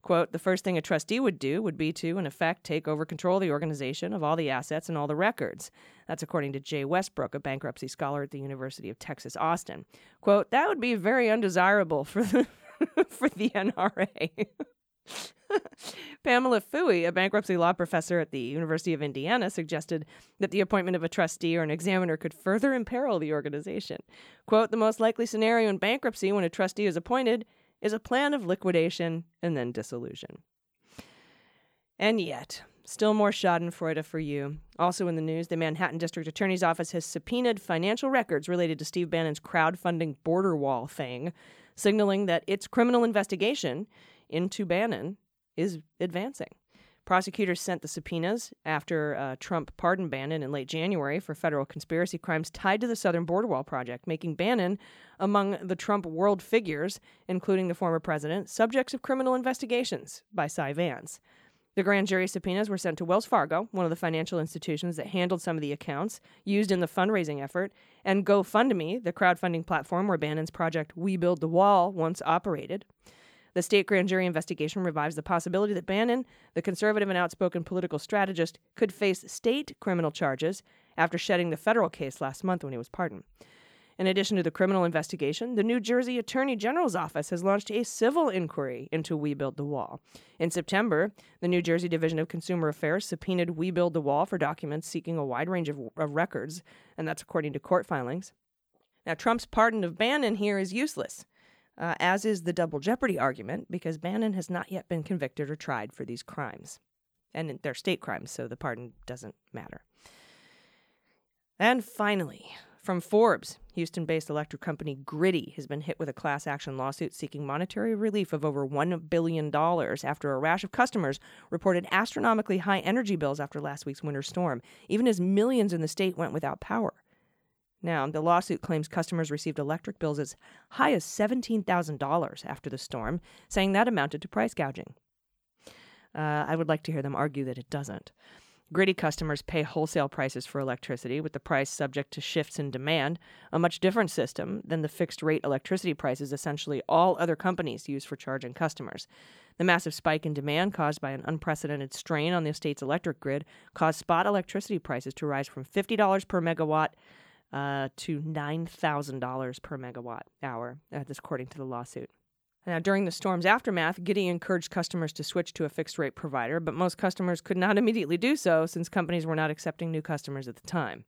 Quote, the first thing a trustee would do would be to, in effect, take over control of the organization, of all the assets, and all the records. That's according to Jay Westbrook, a bankruptcy scholar at the University of Texas, Austin. Quote, that would be very undesirable for the, for the NRA. Pamela Foohey, a bankruptcy law professor at the University of Indiana, suggested that the appointment of a trustee or an examiner could further imperil the organization. Quote, the most likely scenario in bankruptcy when a trustee is appointed is a plan of liquidation and then dissolution. And yet, still more Schadenfreude for you. Also in the news, the Manhattan District Attorney's Office has subpoenaed financial records related to Steve Bannon's crowdfunding border wall thing, signaling that its criminal investigation into Bannon is advancing. Prosecutors sent the subpoenas after uh, Trump pardoned Bannon in late January for federal conspiracy crimes tied to the Southern Border Wall project, making Bannon among the Trump world figures, including the former president, subjects of criminal investigations by Cy Vance. The grand jury subpoenas were sent to Wells Fargo, one of the financial institutions that handled some of the accounts used in the fundraising effort, and GoFundMe, the crowdfunding platform where Bannon's project We Build the Wall once operated. The state grand jury investigation revives the possibility that Bannon, the conservative and outspoken political strategist, could face state criminal charges after shedding the federal case last month when he was pardoned. In addition to the criminal investigation, the New Jersey Attorney General's office has launched a civil inquiry into We Build the Wall. In September, the New Jersey Division of Consumer Affairs subpoenaed We Build the Wall for documents seeking a wide range of, of records, and that's according to court filings. Now, Trump's pardon of Bannon here is useless uh, as is the double jeopardy argument, because Bannon has not yet been convicted or tried for these crimes. And they're state crimes, so the pardon doesn't matter. And finally, from Forbes, Houston based electric company Griddy has been hit with a class action lawsuit seeking monetary relief of over $1 billion after a rash of customers reported astronomically high energy bills after last week's winter storm, even as millions in the state went without power. Now, the lawsuit claims customers received electric bills as high as $17,000 after the storm, saying that amounted to price gouging. Uh, I would like to hear them argue that it doesn't. Griddy customers pay wholesale prices for electricity, with the price subject to shifts in demand, a much different system than the fixed rate electricity prices essentially all other companies use for charging customers. The massive spike in demand caused by an unprecedented strain on the state's electric grid caused spot electricity prices to rise from $50 per megawatt uh, to $9,000 per megawatt hour, uh, this according to the lawsuit. Now, during the storm's aftermath, Griddy encouraged customers to switch to a fixed rate provider, but most customers could not immediately do so since companies were not accepting new customers at the time.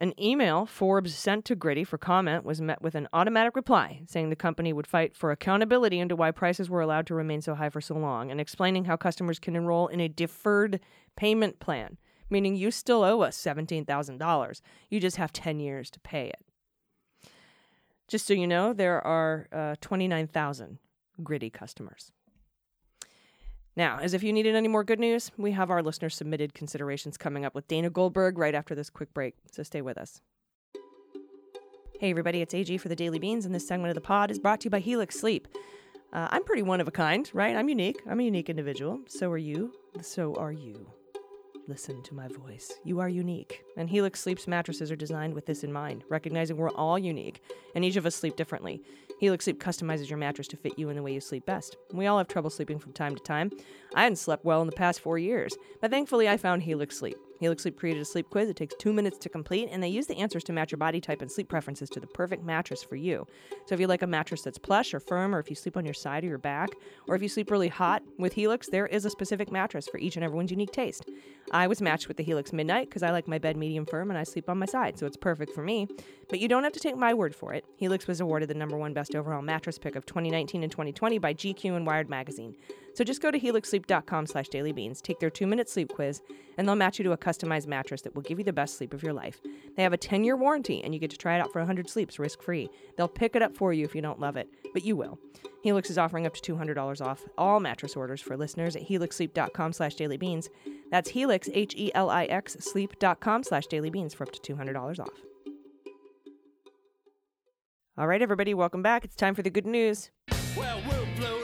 An email Forbes sent to Griddy for comment was met with an automatic reply saying the company would fight for accountability into why prices were allowed to remain so high for so long and explaining how customers can enroll in a deferred payment plan meaning you still owe us $17,000. You just have 10 years to pay it. Just so you know, there are uh, 29,000 Griddy customers. Now, as if you needed any more good news, we have our listener submitted considerations coming up with Dana Goldberg right after this quick break, so stay with us. Hey, everybody, it's AG for the Daily Beans, and this segment of the pod is brought to you by Helix Sleep. Uh, I'm pretty one of a kind, right? I'm unique. I'm a unique individual. So are you. So are you. Listen to my voice. You are unique. And Helix Sleep's mattresses are designed with this in mind, recognizing we're all unique and each of us sleep differently. Helix Sleep customizes your mattress to fit you in the way you sleep best. We all have trouble sleeping from time to time. I hadn't slept well in the past four years, but thankfully I found Helix Sleep. Helix Sleep created a sleep quiz. It takes two minutes to complete, and they use the answers to match your body type and sleep preferences to the perfect mattress for you. So if you like a mattress that's plush or firm, or if you sleep on your side or your back, or if you sleep really hot, with Helix, there is a specific mattress for each and everyone's unique taste. I was matched with the Helix Midnight because I like my bed medium firm and I sleep on my side, so it's perfect for me. But you don't have to take my word for it. Helix was awarded the number one best overall mattress pick of 2019 and 2020 by GQ and Wired Magazine. So just go to helixsleep.com slash dailybeans, take their two-minute sleep quiz, and they'll match you to a customized mattress that will give you the best sleep of your life. They have a 10-year warranty, and you get to try it out for 100 sleeps risk-free. They'll pick it up for you if you don't love it, but you will. Helix is offering up to $200 off all mattress orders for listeners at helixsleep.com slash dailybeans. That's helix, H-E-L-I-X, sleep.com slash dailybeans for up to $200 off. All right, everybody, welcome back. It's time for the good news. Well, we'll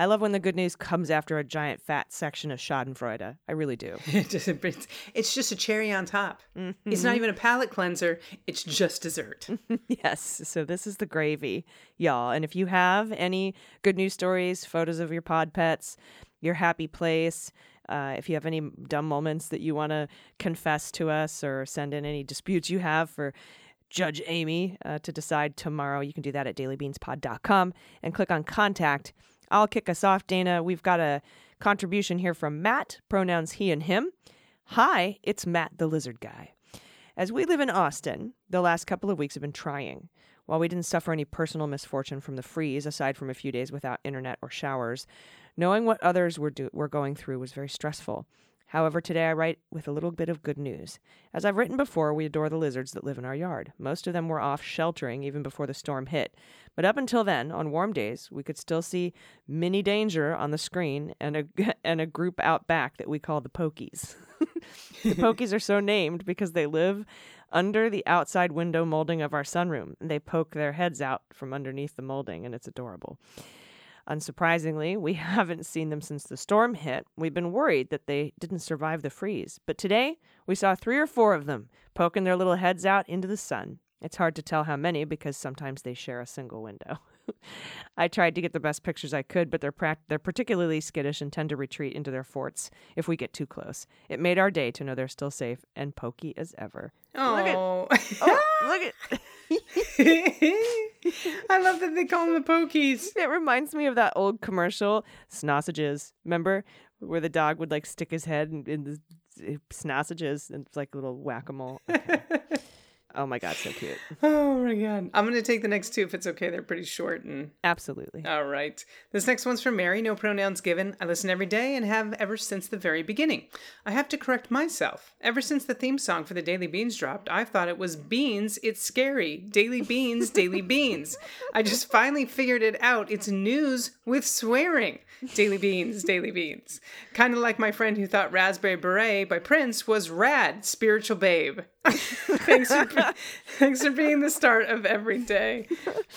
I love when the good news comes after a giant fat section of Schadenfreude. I really do. It's, just a cherry on top. It's not even a palate cleanser. It's just dessert. yes, so this is the gravy, y'all. And if you have any good news stories, photos of your pod pets, your happy place, uh, if you have any dumb moments that you want to confess to us or send in any disputes you have for Judge Amy uh, to decide tomorrow, you can do that at dailybeanspod.com and click on contact. I'll kick us off, Dana. We've got a contribution here from Matt, pronouns he and him. Hi, it's Matt the Lizard Guy. As we live in Austin, the last couple of weeks have been trying. While we didn't suffer any personal misfortune from the freeze, aside from a few days without internet or showers, knowing what others were, do- were going through was very stressful. However, today I write with a little bit of good news. As I've written before, we adore the lizards that live in our yard. Most of them were off sheltering even before the storm hit. But up until then, on warm days, we could still see Mini Danger on the screen and a, and a group out back that we call the Pokies. the Pokies are so named because they live under the outside window molding of our sunroom. And they poke their heads out from underneath the molding, and it's adorable. Unsurprisingly, we haven't seen them since the storm hit. We've been worried that they didn't survive the freeze. But today, we saw three or four of them poking their little heads out into the sun. It's hard to tell how many because sometimes they share a single window. I tried to get the best pictures I could, but they're prac- they're particularly skittish and tend to retreat into their forts if we get too close. It made our day to know they're still safe and pokey as ever. Oh, Oh, look at I love that they call them the pokies. It reminds me of that old commercial, Snossages. Remember where the dog would like stick his head in, in the snossages and it's like a little whack a mole. oh my god, so cute. Oh my god. I'm gonna take the next two if it's okay. They're pretty short and Absolutely. all right. This next one's from Mary, no pronouns given. I listen every day and have ever since the very beginning. I have to correct myself. Ever since the theme song for the Daily Beans dropped, I've thought it was Beans, it's scary. Daily Beans, Daily Beans. I just finally figured it out. It's news with swearing. Daily Beans, Daily Beans. Kind of like my friend who thought Raspberry Beret by Prince was rad, spiritual babe. thanks, for, thanks for being the start of every day.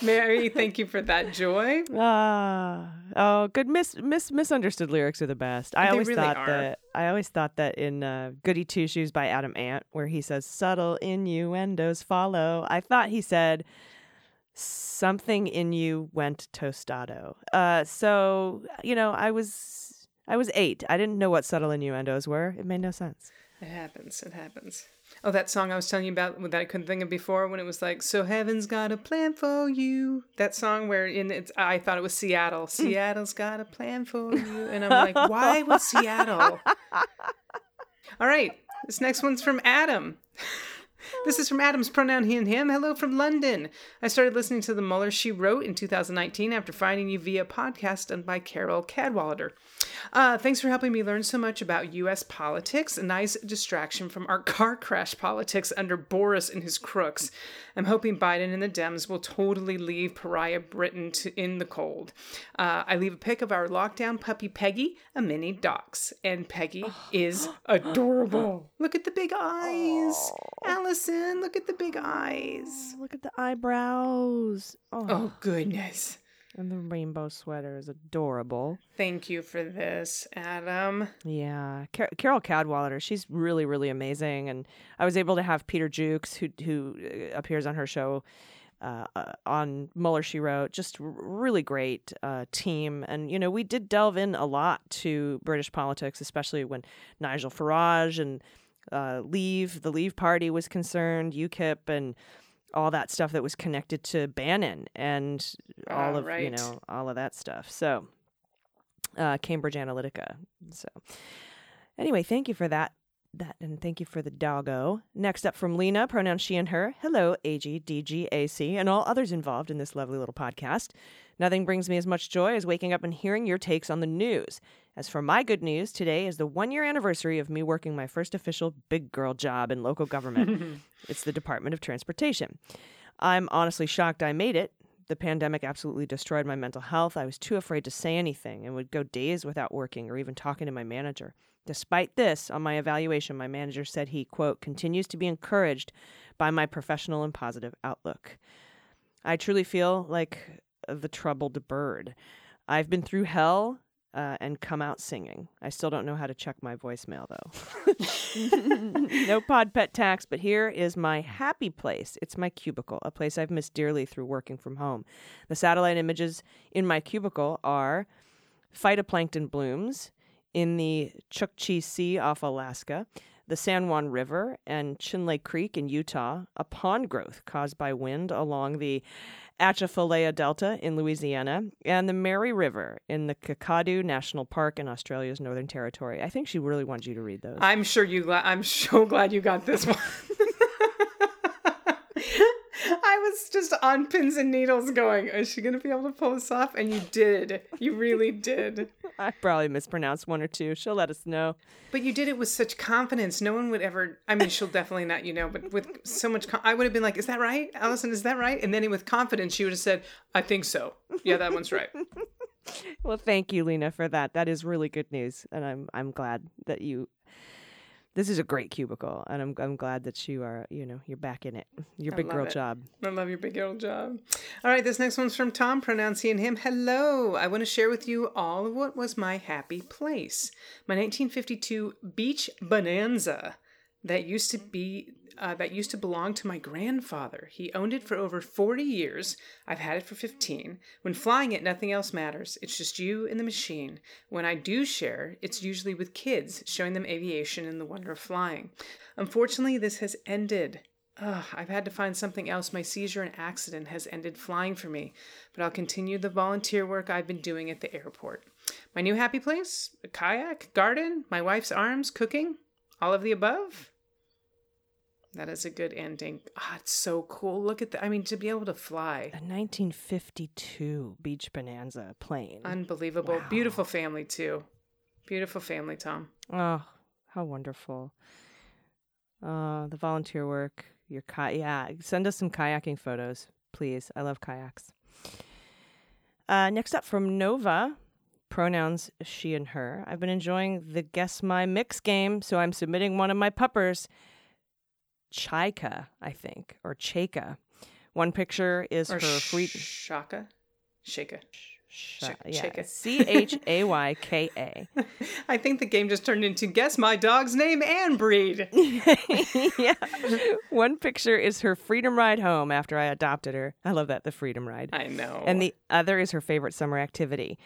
Mary, thank you for that joy. Ah, oh, good mis, mis misunderstood lyrics are the best. I They always really thought are. that I always thought that in uh, Goody Two Shoes by Adam Ant, where he says subtle innuendos follow. I thought he said something in you went tostado. Uh, so you know, I was I was eight. I didn't know what subtle innuendos were. It made no sense. It happens. It happens. Oh, that song I was telling you about that I couldn't think of before when it was like, "So heaven's got a plan for you." That song where in it's I thought it was Seattle. Hmm. Seattle's got a plan for you, and I'm like, why was Seattle? All right, this next one's from Adam. This is from Adam's pronoun he and him. Hello from London. I started listening to the Mueller She Wrote in 2019 after finding you via podcast done by Carole Cadwalladr. Uh, thanks for helping me learn so much about U.S. politics. A nice distraction from our car crash politics under Boris and his crooks. I'm hoping Biden and the Dems will totally leave pariah Britain to, in the cold. Uh, I leave a pic of our lockdown puppy Peggy, a mini dachshund, and Peggy is adorable. Look at the big eyes, Allison. Look at the big eyes. Look at the eyebrows. Oh, Oh goodness. And the rainbow sweater is adorable. Thank you for this, Adam. Yeah, Car- Carole Cadwalladr, she's really, really amazing, and I was able to have Peter Jukes, who who uh, appears on her show, uh, uh, on Mueller She Wrote, just really great uh, team, and you know we did delve in a lot to British politics, especially when Nigel Farage and uh, Leave, the Leave Party was concerned, UKIP, and all that stuff that was connected to Bannon and all Ah, of you know all of that stuff. So uh, Cambridge Analytica. So, anyway, thank you for that that and thank you for the doggo. Next up from Lena, pronouns she and her. Hello, A G D G A C and all others involved in this lovely little podcast. Nothing brings me as much joy as waking up and hearing your takes on the news. As for my good news, today is the one year anniversary of me working my first official big girl job in local government. it's the Department of Transportation. I'm honestly shocked I made it. The pandemic absolutely destroyed my mental health. I was too afraid to say anything and would go days without working or even talking to my manager. Despite this, on my evaluation, my manager said he, quote, continues to be encouraged by my professional and positive outlook. I truly feel like the troubled bird. I've been through hell uh, and come out singing. I still don't know how to check my voicemail though. no pod pet tax, but here is my happy place. It's my cubicle, a place I've missed dearly through working from home. The satellite images in my cubicle are phytoplankton blooms in the Chukchi Sea off Alaska, the San Juan River and Chinle Creek in Utah, a pond growth caused by wind along the Atchafalaya Delta in Louisiana, and the Mary River in the Kakadu National Park in Australia's Northern Territory. I think she really wants you to read those. I'm sure you. I'm so glad you got this one. Was just on pins and needles, going, "Is she going to be able to pull this off?" And you did. You really did. I probably mispronounced one or two. She'll let us know. But you did it with such confidence. No one would ever. I mean, she'll definitely not, you know, but with so much. I would have been like, "Is that right, Allison? Is that right?" And then with confidence, she would have said, "I think so. Yeah, that one's right." Well, thank you, Lena, for that. That is really good news, and I'm I'm glad that you. This is a great cubicle, and I'm I'm glad that you are you know you're back in it. Your big girl it. job. I love your big girl job. All right, this next one's from Tom, pronouncing him. Hello. I want to share with you all of what was my happy place. My 1952 Beech Bonanza that used to be uh, that used to belong to my grandfather. He owned it for over 40 years. I've had it for 15. When flying it, nothing else matters. It's just you and the machine. When I do share, it's usually with kids, showing them aviation and the wonder of flying. Unfortunately, this has ended. Ugh, I've had to find something else. My seizure and accident has ended flying for me, but I'll continue the volunteer work I've been doing at the airport. My new happy place? A kayak? Garden? My wife's arms? Cooking? All of the above? That is a good ending. Ah, it's so cool. Look at that. I mean, to be able to fly. A 1952 Beech Bonanza plane. Unbelievable. Beautiful family, too. Beautiful family, Tom. Oh, how wonderful. Uh, the volunteer work, your kayak. Yeah, send us some kayaking photos, please. I love kayaks. Uh, next up from Nova, pronouns she and her. I've been enjoying the Guess My Mix game, so I'm submitting one of my puppers, Chaika, I think, or Chaka. One picture is Or her free. Shaka? Shaka. Sh- Ch- yeah, Chaka. C H A Y K A. I think the game just turned into guess my dog's name and breed. yeah. One picture is her freedom ride home after I adopted her. I love that, the freedom ride. I know. And the other is her favorite summer activity.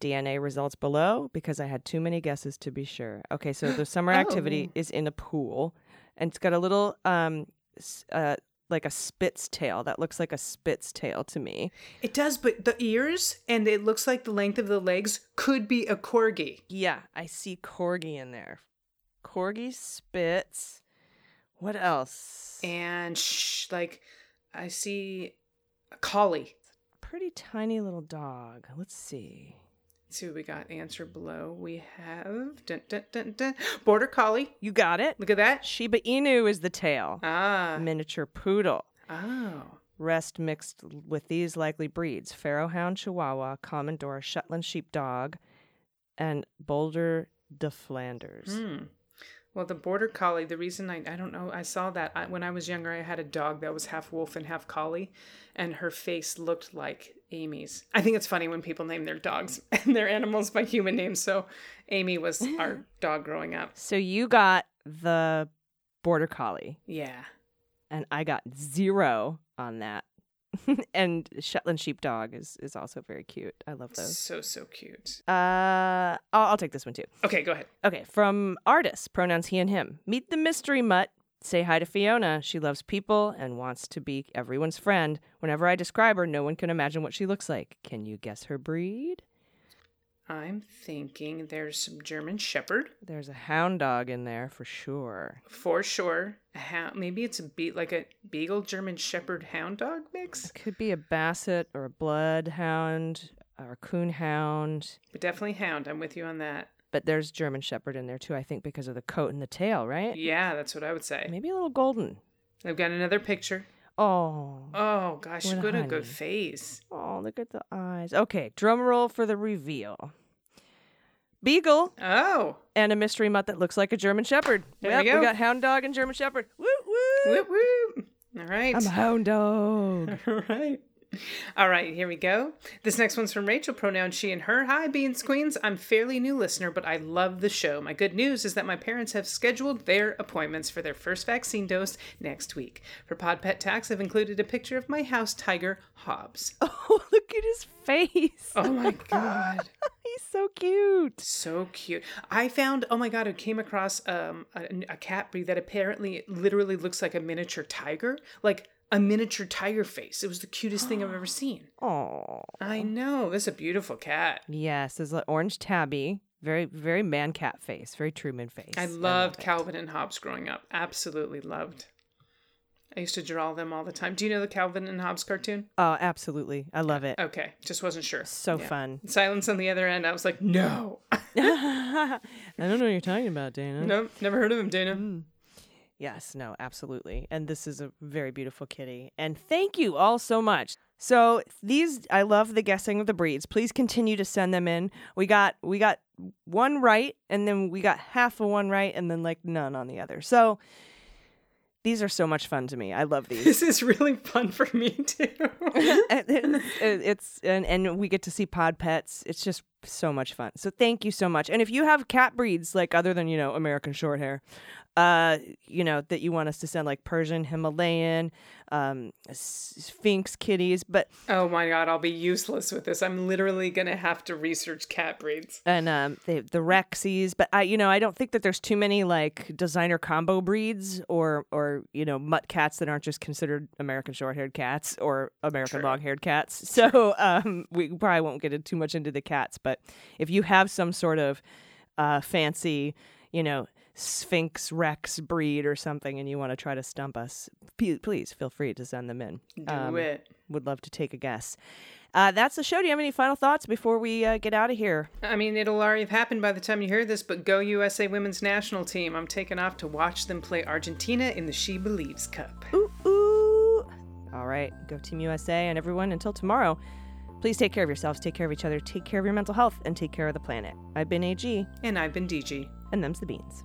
DNA results below because I had too many guesses to be sure. Okay, so the summer activity Oh. is in a pool and it's got a little um uh like a spitz tail that looks like a spitz tail to me. it does, but the ears and it looks like the length of the legs could be a corgi. Yeah, I see corgi in there. Corgi spitz. What else? And sh- like, I see a collie. Pretty tiny little dog. Let's see. Let's see what we got. Answer below. We have dun, dun, dun, dun. border collie. You got it. Look at that. Shiba Inu is the tail. Ah. Miniature poodle. Oh. Rest mixed with these likely breeds Pharaoh Hound Chihuahua, Commodore Shetland Sheepdog, and Boulder de Flanders. Hmm. Well, the border collie, the reason I, I don't know, I saw that I, when I was younger, I had a dog that was half wolf and half collie, and her face looked like Amy's. I think it's funny when people name their dogs and their animals by human names. So Amy was our dog growing up. So you got the Border Collie, Yeah. and I got zero on that. and Shetland Sheepdog is, is also very cute. I love those. So, so cute. Uh, I'll, I'll take this one too. Okay, go ahead. Okay, from artist, pronouns he and him. Meet the mystery mutt. Say hi to Fiona. She loves people and wants to be everyone's friend. Whenever I describe her, no one can imagine what she looks like. Can you guess her breed? I'm thinking there's some German Shepherd There's a hound dog in there for sure. for sure. A hound, maybe it's a be like a Beagle German Shepherd Hound Dog mix, Could be a basset or a bloodhound or a coonhound. but definitely Hound. I'm with you on that. But there's German Shepherd in there too, I think, because of the coat and the tail, right? Yeah, that's what I would say. Maybe a little golden. I've got another picture. Oh, Oh gosh, What a what a good face. oh, look at the eyes. Okay, drum roll for the reveal. Beagle Oh, and a mystery mutt that looks like a German Shepherd. There yep, we go. got hound dog and German Shepherd. Woo woo! whoop whoop. All right. I'm a hound dog. All right. All right, here we go. This next one's from Rachel, pronoun she and her. Hi, Beans Queens. I'm fairly new listener, but I love the show. My good news is that my parents have scheduled their appointments for their first vaccine dose next week. For Pod Pet Tax, I've included a picture of my house tiger, Hobbs. oh, look at his face. Oh my god. He's so cute. So cute. I found, oh my god, I came across um, a, a cat breed that apparently literally looks like a miniature tiger, like a miniature tiger face. It was the cutest thing I've ever seen. Oh. I know. This is a beautiful cat. Yes, it's an orange tabby. Very, very man cat face. Very Truman face. I love loved it. Calvin and Hobbes growing up. Absolutely loved. I used to draw them all the time. Do you know the Calvin and Hobbes cartoon? Oh, absolutely. I love it. Okay, just wasn't sure. So Yeah. fun. Silence on the other end. I was like, no, I don't know what you're talking about, Dana. nope, never heard of him, Dana. Mm. Yes, no, absolutely. And this is a very beautiful kitty. And thank you all so much. So these I love the guessing of the breeds. Please continue to send them in. We got we got one right and then we got half of one right and then like none on the other. So these are so much fun to me. I love these. This is really fun for me too. And it's, it's and, and we get to see pod pets. It's just so much fun. So thank you so much. And if you have cat breeds like other than you know American Shorthair, uh, you know that you want us to send like Persian, Himalayan, um, Sphynx kitties, but oh my god, I'll be useless with this. I'm literally gonna have to research cat breeds. and um, the the Rexies. But I, you know, I don't think that there's too many like designer combo breeds or or you know mutt cats that aren't just considered American short-haired cats or American True. long-haired cats. So um, we probably won't get too much into the cats. But if you have some sort of uh, fancy, you know. Sphynx Rex breed or something, and you want to try to stump us, please feel free to send them in. Do Um, it. Would love to take a guess. Uh, that's the show. Do you have any final thoughts before we uh, get out of here? I mean, it'll already have happened by the time you hear this, but go USA Women's National Team. I'm taking off to watch them play Argentina in the She Believes Cup. Ooh, ooh. All right, go Team USA and everyone until tomorrow. Please take care of yourselves, take care of each other, take care of your mental health, and take care of the planet. I've been AG, And I've been DG. and them's the beans.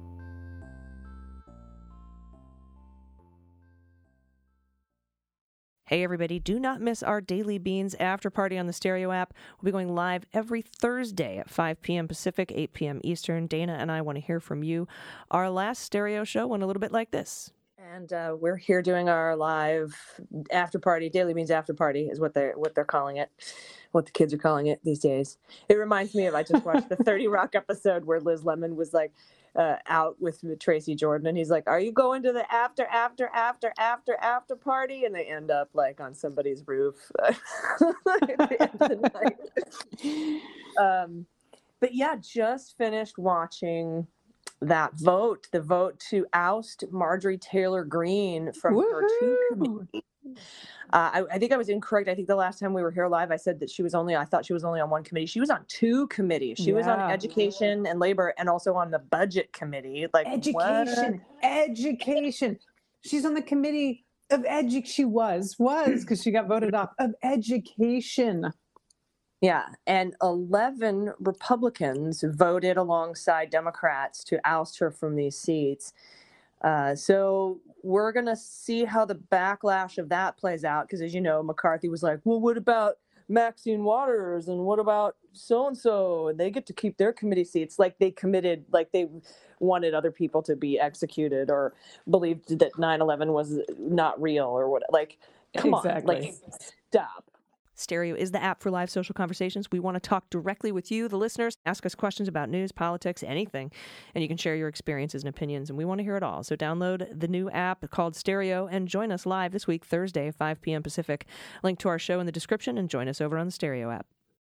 Hey, everybody, do not miss our Daily Beans after party on the Stereo app. We'll be going live every Thursday at 5 p.m. Pacific, 8 p.m. Eastern. Dana and I want to hear from you. Our last stereo show went a little bit like this. And uh, we're here doing our live after party, Daily Beans after party is what they're what they're calling it, what the kids are calling it these days. It reminds me of I just watched the Thirty Rock episode where Liz Lemon was like uh, out with Tracy Jordan, and he's like, "Are you going to the after after after after after party?" And they end up like on somebody's roof at the end of the night. Um, but yeah, just finished watching that vote, the vote to oust Marjorie Taylor Greene from her two committee. Uh, I, I think I was incorrect. I think the last time we were here live, I said that she was only, I thought she was only on one committee. She was on two committees. She was on education and labor and also on the budget committee. Like what? education education she's on the committee of edu she was was because she got voted off of education Yeah, and 11 Republicans voted alongside Democrats to oust her from these seats. Uh, so we're going to see how the backlash of that plays out because, as you know, McCarthy was like, well, what about Maxine Waters and what about so and so and they get to keep their committee seats like they committed like they wanted other people to be executed or believed that 9/11 was not real or what like come on like stop Stereo is the app for live social conversations. We want to talk directly with you, the listeners. Ask us questions about news, politics, anything. And you can share your experiences and opinions, and we want to hear it all. So download the new app called Stereo and join us live this week, Thursday, 5 p.m. Pacific. Link to our show in the description and join us over on the Stereo app.